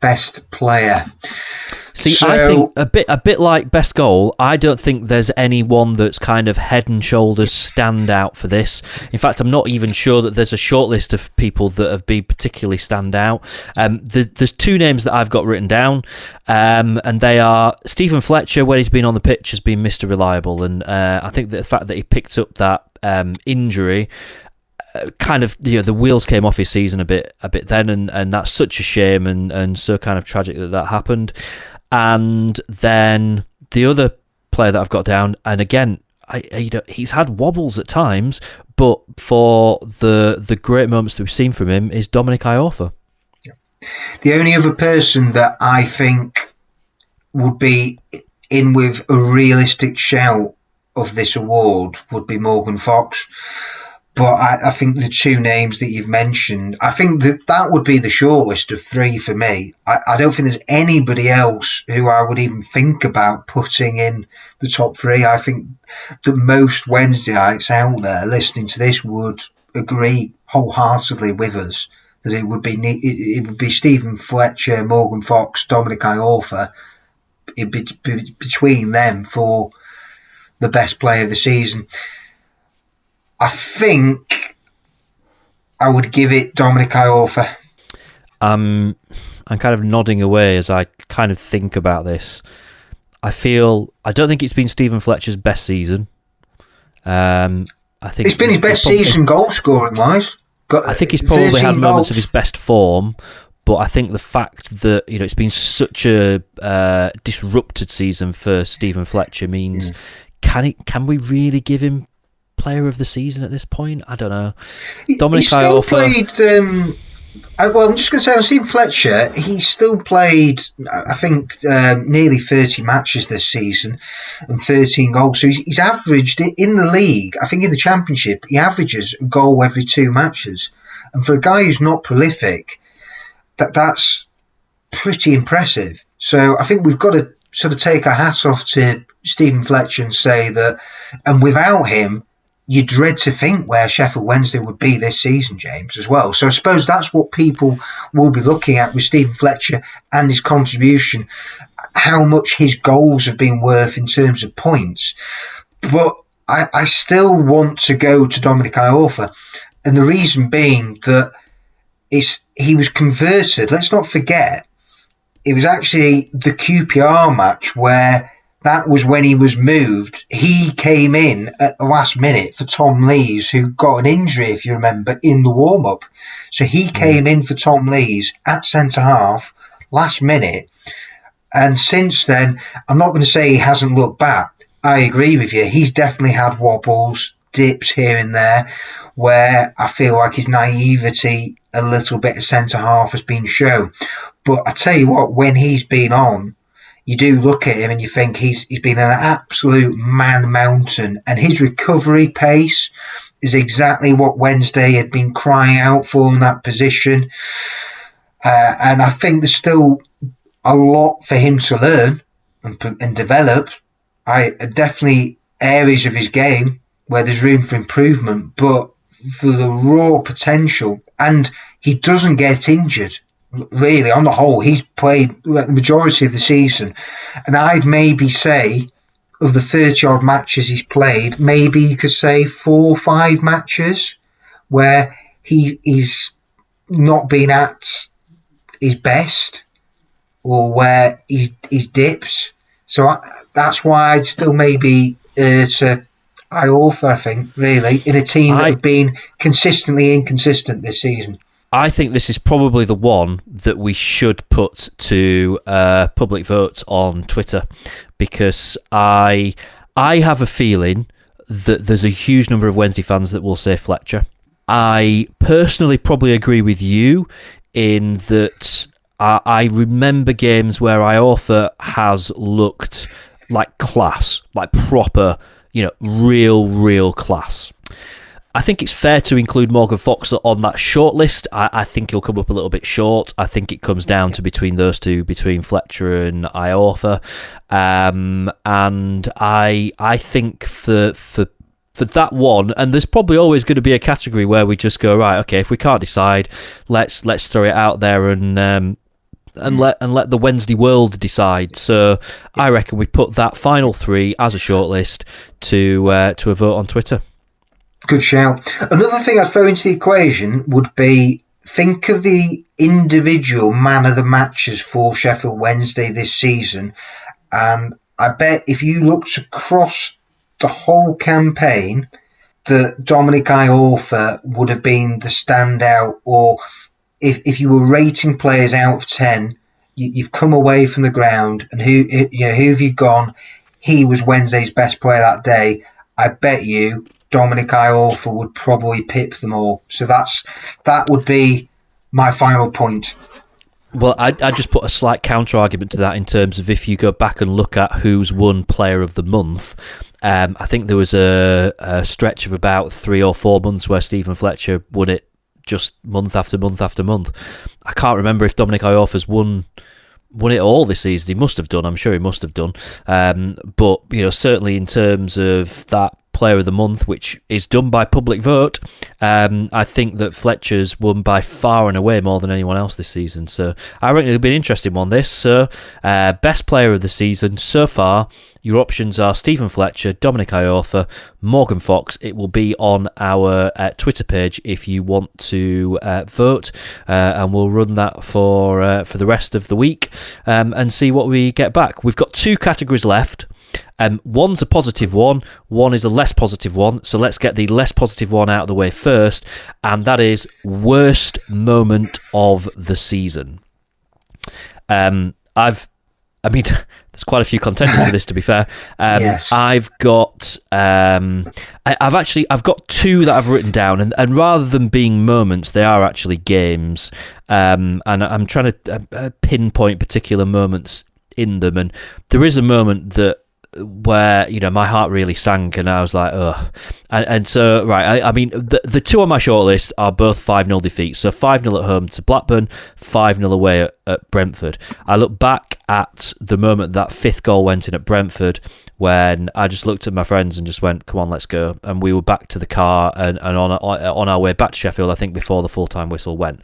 best player. See, So- I think a bit a bit like best goal. I don't think there's anyone that's kind of head and shoulders stand out for this. In fact, I'm not even sure that there's a short list of people that have been particularly stand out. Um, the, there's two names that I've got written down, um, and they are Steven Fletcher. When he's been on the pitch, has been Mr. Reliable, and uh, I think that the fact that he picked up that um, injury kind of you know the wheels came off his season a bit a bit then and and that's such a shame and and so kind of tragic that that happened and then the other player that I've got down and again I, I you know he's had wobbles at times but for the the great moments that we've seen from him is Dominic Iorfa The only other person that I think would be in with a realistic shout of this award would be Morgan Fox. But I, I think the two names that you've mentioned, I think that that would be the shortest of three for me. I, I don't think there's anybody else who I would even think about putting in the top three. I think that most Wednesdayites out there listening to this would agree wholeheartedly with us that it would be it, would be Steven Fletcher, Morgan Fox, Dominic Iorfa. It'd be, be between them for the best player of the season. I think I would give it Dominic Iorfa. um I'm kind of nodding away as I kind of think about this I feel I don't think it's been Steven Fletcher's best season um I think It's been his best season goal scoring wise. Got I think he's probably had 13 moments of his best form, But I think the fact that you know it's been such a uh, disrupted season for Steven Fletcher means mm. can it can we really give him player of the season at this point? I don't know. Dominic he still played. Um, I, well, I'm just going to say, I've seen Fletcher. He still played, I think, uh, nearly 30 matches this season and 13 goals. So he's, he's, averaged in the league. I think in the championship, he averages a goal every two matches. And for a guy who's not prolific, that that's pretty impressive. So I think we've got to sort of take our hats off to Steven Fletcher and say that, and without him, you dread to think where Sheffield Wednesday would be this season, James, as well. So I suppose that's what people will be looking at with Steven Fletcher and his contribution, how much his goals have been worth in terms of points. But I, I still want to go to Dominic Iorfa. And the reason being that it's, he was converted. Let's not forget, it was actually the QPR match where that was when he was moved. He came in at the last minute for Tom Lees, who got an injury, if you remember, in the warm up. So he mm. came in for Tom Lees at centre half, last minute. And since then, I'm not going to say he hasn't looked back. I agree with you. He's definitely had wobbles, dips here and there, where I feel like his naivety, a little bit of centre half, has been shown. But I tell you what, when he's been on, you do look at him and you think he's he's been an absolute man mountain, and his recovery pace is exactly what Wednesday had been crying out for in that position. Uh, and I think there's still a lot for him to learn and, and develop. I definitely areas of his game where there's room for improvement, but for the raw potential, and he doesn't get injured really, on the whole, he's played the majority of the season. And I'd maybe say, of the 30 odd matches he's played, maybe you could say four or five matches where he, he's not been at his best or where he's, he's dips. So I, that's why I'd still maybe uh, to Iorfa, I think, really, in a team that I, have been consistently inconsistent this season. I think this is probably the one that we should put to uh, public vote on Twitter because I I have a feeling that there's a huge number of Wednesday fans that will say Fletcher. I personally probably agree with you in that I, I remember games where Iorfa has looked like class, like proper, you know, real, real class. I think it's fair to include Morgan Fox on that short list. I, I, think he'll come up a little bit short. I think it comes down to between those two, between Fletcher and Iorfa. Um, and I I think for for for that one, and there's probably always going to be a category where we just go right. Okay, if we can't decide, let's let's throw it out there and. Um, and let and let the Wednesday world decide. So I reckon we put that final three as a shortlist to uh, to a vote on Twitter. Good shout. Another thing I'd throw into the equation would be think of the individual man of the matches for Sheffield Wednesday this season. And I bet if you looked across the whole campaign, that Dominic Iorfa would have been the standout, or if, if you were rating players out of 10, you, have come away from the ground, and who, you know, who have you gone? He was Wednesday's best player that day. I bet you Dominic Iorfa would probably pip them all. So that's that would be my final point. Well, I I just put a slight counter argument to that in terms of if you go back and look at who's won Player of the Month. Um, I think there was a, a stretch of about three or four months where Steven Fletcher won it just month after month after month. I can't remember if Dominic Iorfa's won won it all this season. He must have done. I'm sure he must have done. Um, but you know, certainly in terms of that Player of the Month, which is done by public vote. Um, I think that Fletcher's won by far and away more than anyone else this season. So I reckon it'll be an interesting one. This so uh, best player of the season so far. Your options are Steven Fletcher, Dominic Iorfa, Morgan Fox. It will be on our uh, Twitter page if you want to uh, vote, uh, and we'll run that for uh, for the rest of the week um, and see what we get back. We've got two categories left. Um, one's a positive one, one is a less positive one. So let's get the less positive one out of the way first, and that is worst moment of the season. Um, I've, I mean, there's quite a few contenders for this. To be fair, um, Yes. I've got, um, I, I've actually, I've got two that I've written down, and, and rather than being moments, they are actually games. Um, and I'm trying to uh, uh, pinpoint particular moments in them, and there is a moment that where you know my heart really sank and I was like ugh. And, and so right I, I mean the, the two on my shortlist are both 5-0 defeats. So 5-0 at home to Blackburn 5-0 away at, at Brentford I look back at the moment that fifth goal went in at Brentford when I just looked at my friends and just went come on let's go and we were back to the car and, and on, on our way back to Sheffield I think before the full-time whistle went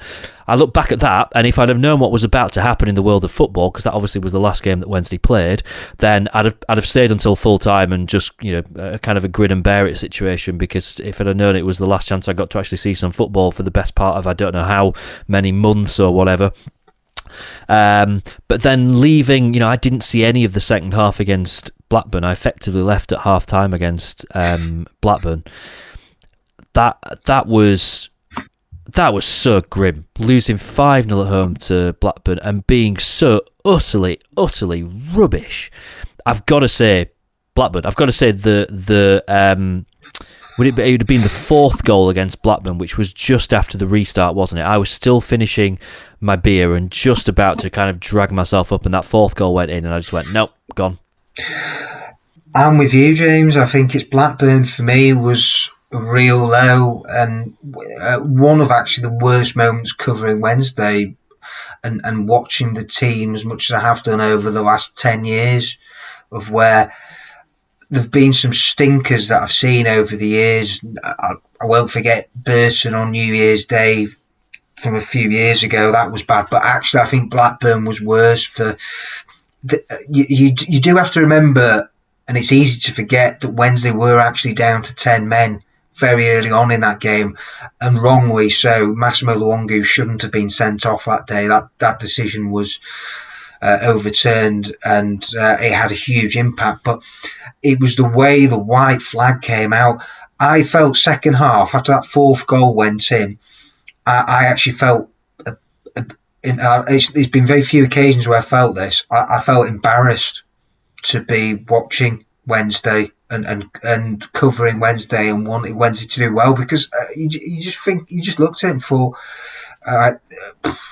I look back at that and if I'd have known what was about to happen in the world of football because that obviously was the last game that Wednesday played then I'd have, I'd have stayed until full time and just you know a kind of a grin and bear it situation because if I'd have known it was the last chance I got to actually see some football for the best part of I don't know how many months or whatever. Um, but then leaving, you know, I didn't see any of the second half against Blackburn. I effectively left at half time against um, Blackburn. That that was that was so grim. Losing 5 0 at home to Blackburn and being so utterly, utterly rubbish. I've got to say, Blackburn, I've got to say the, the, um, would it, be, it would have been the fourth goal against Blackburn, which was just after the restart, wasn't it? I was still finishing my beer and just about to kind of drag myself up, and that fourth goal went in, and I just went, nope, gone. I'm with you, James. I think it's Blackburn for me was real low and uh, one of actually the worst moments covering Wednesday and, and watching the team as much as I have done over the last 10 years of where there've been some stinkers that I've seen over the years. I, I won't forget Burton on New Year's Day from a few years ago. That was bad, but actually I think Blackburn was worse for. The, you, you you do have to remember and it's easy to forget that Wednesday were actually down to 10 men very early on in that game, and wrongly so. Massimo Luongo shouldn't have been sent off that day. That that decision was uh, overturned, and uh, it had a huge impact. But it was the way the white flag came out. I felt second half after that fourth goal went in. I, I actually felt. A, in, uh, it's, it's been very few occasions where I felt this. I, I felt embarrassed to be watching Wednesday and, and, and covering Wednesday and wanting Wednesday to do well because uh, you, you just think you just looked at it for uh,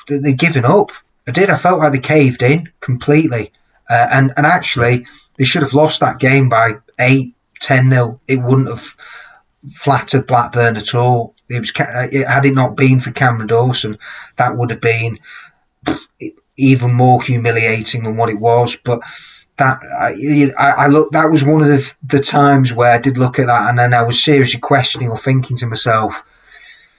they're giving up. I did. I felt like they caved in completely, uh, and and actually they should have lost that game by eight, ten nil. It wouldn't have flattered Blackburn at all. It was uh, it, had it not been for Cameron Dawson, that would have been even more humiliating than what it was. But that I, I look that was one of the, the times where I did look at that and then I was seriously questioning or thinking to myself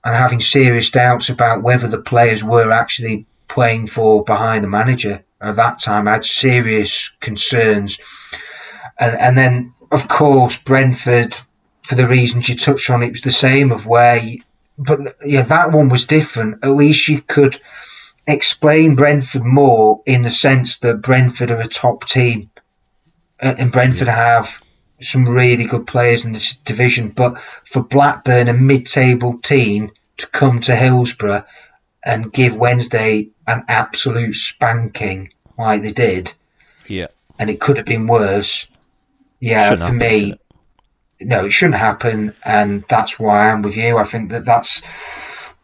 and having serious doubts about whether the players were actually playing for behind the manager at that time. I had serious concerns, and and then of course Brentford, for the reasons you touched on, it was the same of where, you, but yeah, that one was different. At least you could explain Brentford more in the sense that Brentford are a top team and Brentford have some really good players in this division. But for Blackburn, a mid-table team, to come to Hillsborough and give Wednesday an absolute spanking like they did, yeah, and it could have been worse. Yeah, Shouldn't for me, no, it shouldn't happen, and that's why I'm with you. I think that that's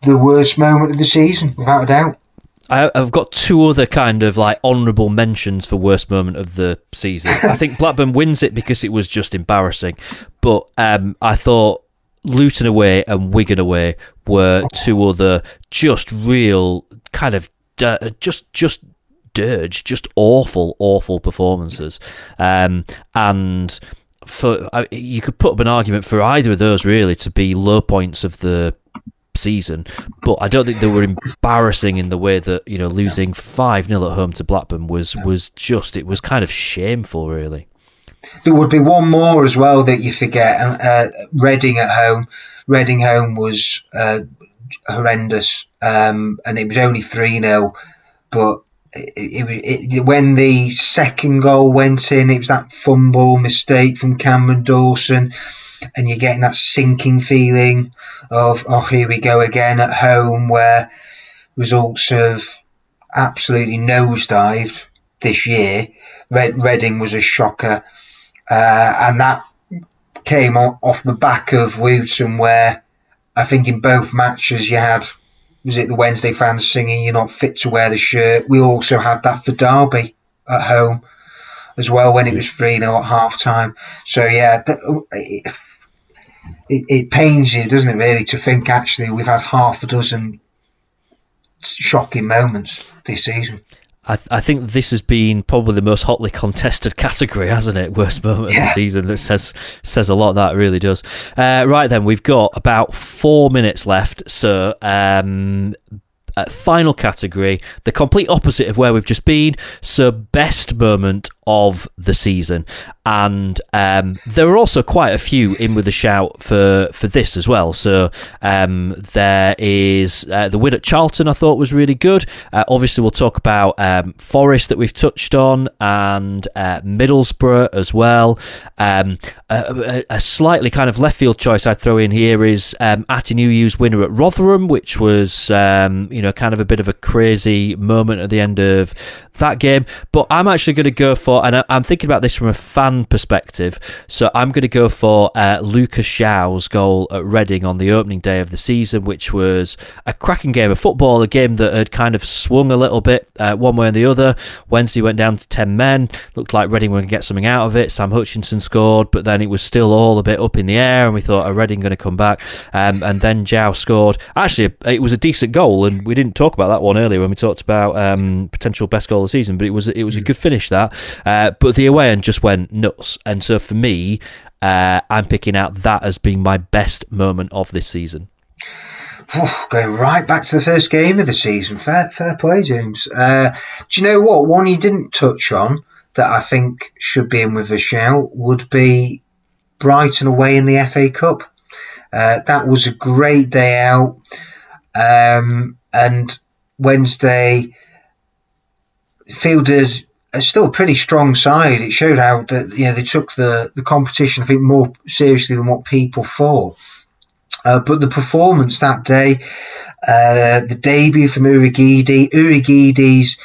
the worst moment of the season, without a doubt. I, I've got two other kind of like honourable mentions for worst moment of the season. I think Blackburn wins it because it was just embarrassing, but um, I thought Luton away and Wigan away were two other just real kind of just just dirge, just awful, awful performances, um, and. For you could put up an argument for either of those really to be low points of the season, but I don't think they were embarrassing in the way that you know losing five 0 at home to Blackburn was was just it was kind of shameful, really. There would be one more as well that you forget. Uh, Reading at home. Reading home was uh, horrendous, um, and it was only three 0 but it, it, it, when the second goal went in, it was that fumble mistake from Cameron Dawson, and you're getting that sinking feeling of oh here we go again at home, where results have absolutely nosedived this year. Red, Reading was a shocker, uh, and that came off the back of Luton, where I think in both matches you had was it the Wednesday fans singing "You're not fit to wear the shirt." We also had that for Derby at home as well when it was three 0 at half time. So yeah, it, uh, it, it pains you, doesn't it, really, to think actually we've had half a dozen shocking moments this season. I, th- I, think this has been probably the most hotly contested category, hasn't it? Worst moment yeah. of the season. That says says a lot. That really does. Uh, right then, we've got about four minutes left. So um, uh, final category, the complete opposite of where we've just been. So, best moment of the season, and um, there are also quite a few in with a shout for for this as well. So, um, there is uh, the win at Charlton. I thought was really good. Uh, obviously, we'll talk about um, Forest that we've touched on and uh, Middlesbrough as well. Um, a, a, slightly kind of left field choice I'd throw in here is um, Nuhiu's winner at Rotherham, which was um, you know kind of a bit of a crazy moment at the end of that game. But I'm actually going to go for, and I'm thinking about this from a fan perspective. So I'm going to go for uh, Lucas João's goal at Reading on the opening day of the season, which was a cracking game of football, a game that had kind of swung a little bit uh, one way or the other. Wednesday went down to 10 men, looked like Reading were going to get something out of it. Sam Hutchinson scored, but then it was still all a bit up in the air, and we thought, are Reading going to come back? Um, and then João scored. Actually, it was a decent goal, and we didn't talk about that one earlier when we talked about um, potential best goal of the season, but it was it was a mm. good finish that. Uh, but the away end just went nuts, and so for me, uh, I'm picking out that as being my best moment of this season. going right back to the first game of the season. Fair, fair play, James. Uh, do you know what? One you didn't touch on that I think should be in with a shout would be Brighton away in the FA Cup. Uh, that was a great day out. Um, and Wednesday fielded a still pretty strong side. It showed how that you know they took the, the competition I think more seriously than what people thought. Uh, but the performance that day, uh, the debut from Urhoghide, Urhoghide's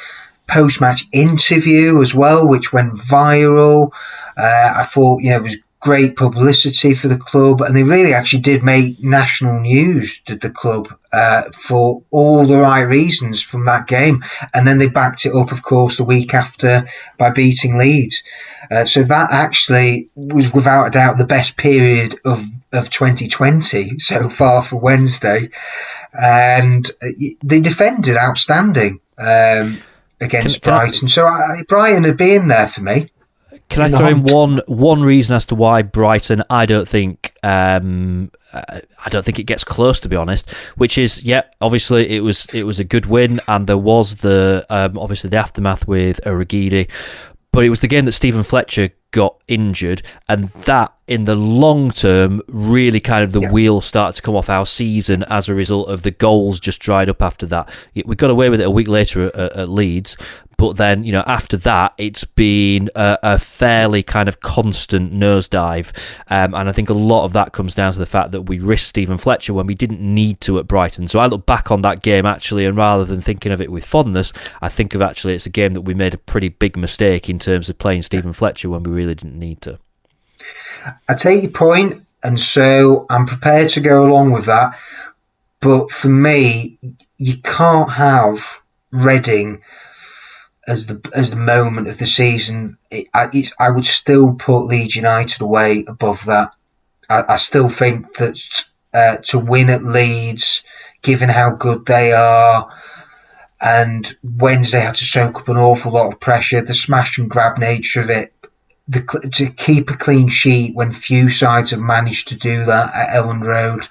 post match interview as well, which went viral. Uh, I thought you know was great publicity for the club, and they really actually did make national news, did the club, uh, for all the right reasons from that game. And then they backed it up, of course, the week after by beating Leeds. Uh, so that actually was without a doubt the best period of, of 2020 so far for Wednesday. And uh, they defended outstanding um, against can, can Brighton. I, so I, Brighton had been there for me. Can I throw in one one reason as to why Brighton? I don't think um, I don't think it gets close to be honest. Which is, yeah, obviously it was it was a good win, and there was the um, obviously the aftermath with Urhoghide, but it was the game that Steven Fletcher got injured, and that in the long term really kind of the yeah. wheels started to come off our season as a result of the goals just dried up after that. We got away with it a week later at, at Leeds, but then, you know, after that, it's been a, a fairly kind of constant nosedive. Um, and I think a lot of that comes down to the fact that we risked Steven Fletcher when we didn't need to at Brighton. So I look back on that game actually, and rather than thinking of it with fondness, I think of actually it's a game that we made a pretty big mistake in terms of playing Steven Fletcher when we really didn't need to. I take your point, and so I'm prepared to go along with that. But for me, you can't have Reading as the as the moment of the season. It, I, it, I would still put Leeds United away above that. I, I still think that uh, to win at Leeds, given how good they are, and Wednesday had to soak up an awful lot of pressure, the smash and grab nature of it, the, to keep a clean sheet when few sides have managed to do that at Elland Road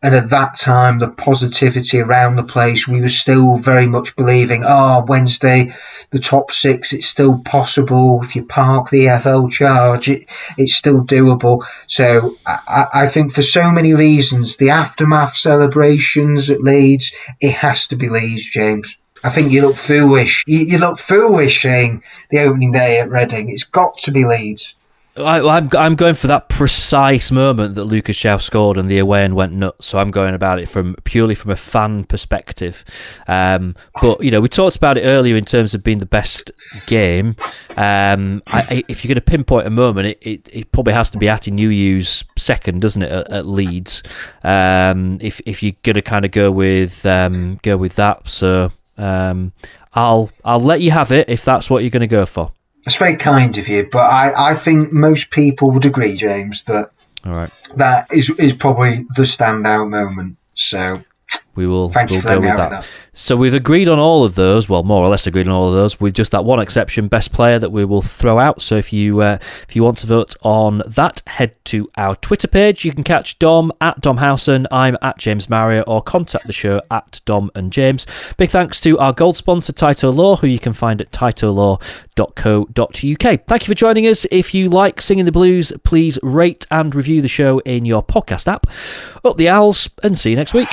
and at that time, the positivity around the place, we were still very much believing, oh, Wednesday, the top six, it's still possible. If you park the EFL charge, it, it's still doable. So I, I think for so many reasons, the aftermath celebrations at Leeds, it has to be Leeds, James. I think you look foolish. You, you look foolish saying the opening day at Reading. It's got to be Leeds. I, I'm I'm going for that precise moment that Lucas João scored and the away end went nuts. So I'm going about it from purely from a fan perspective. Um, but you know, we talked about it earlier in terms of being the best game. Um, I, if you're going to pinpoint a moment, it, it, it probably has to be Atdhe second, doesn't it, at, at Leeds? Um, if if you're going to kind of go with um, go with that, so um, I'll I'll let you have it if that's what you're going to go for. It's very kind of you, but I, I think most people would agree, James, that All right, that is is probably the standout moment. So we will thank you we'll for go with that. that. So we've agreed on all of those. Well, more or less agreed on all of those, with just that one exception, best player that we will throw out. So if you uh, if you want to vote on that, head to our Twitter page. You can catch Dom at Dom Howson. I'm at James Mario, or contact the show at Dom and James. Big thanks to our gold sponsor, Taito Law, who you can find at taitolaw.co.uk. Thank you for joining us. If you like singing the blues, please rate and review the show in your podcast app. Up the owls, and see you next week.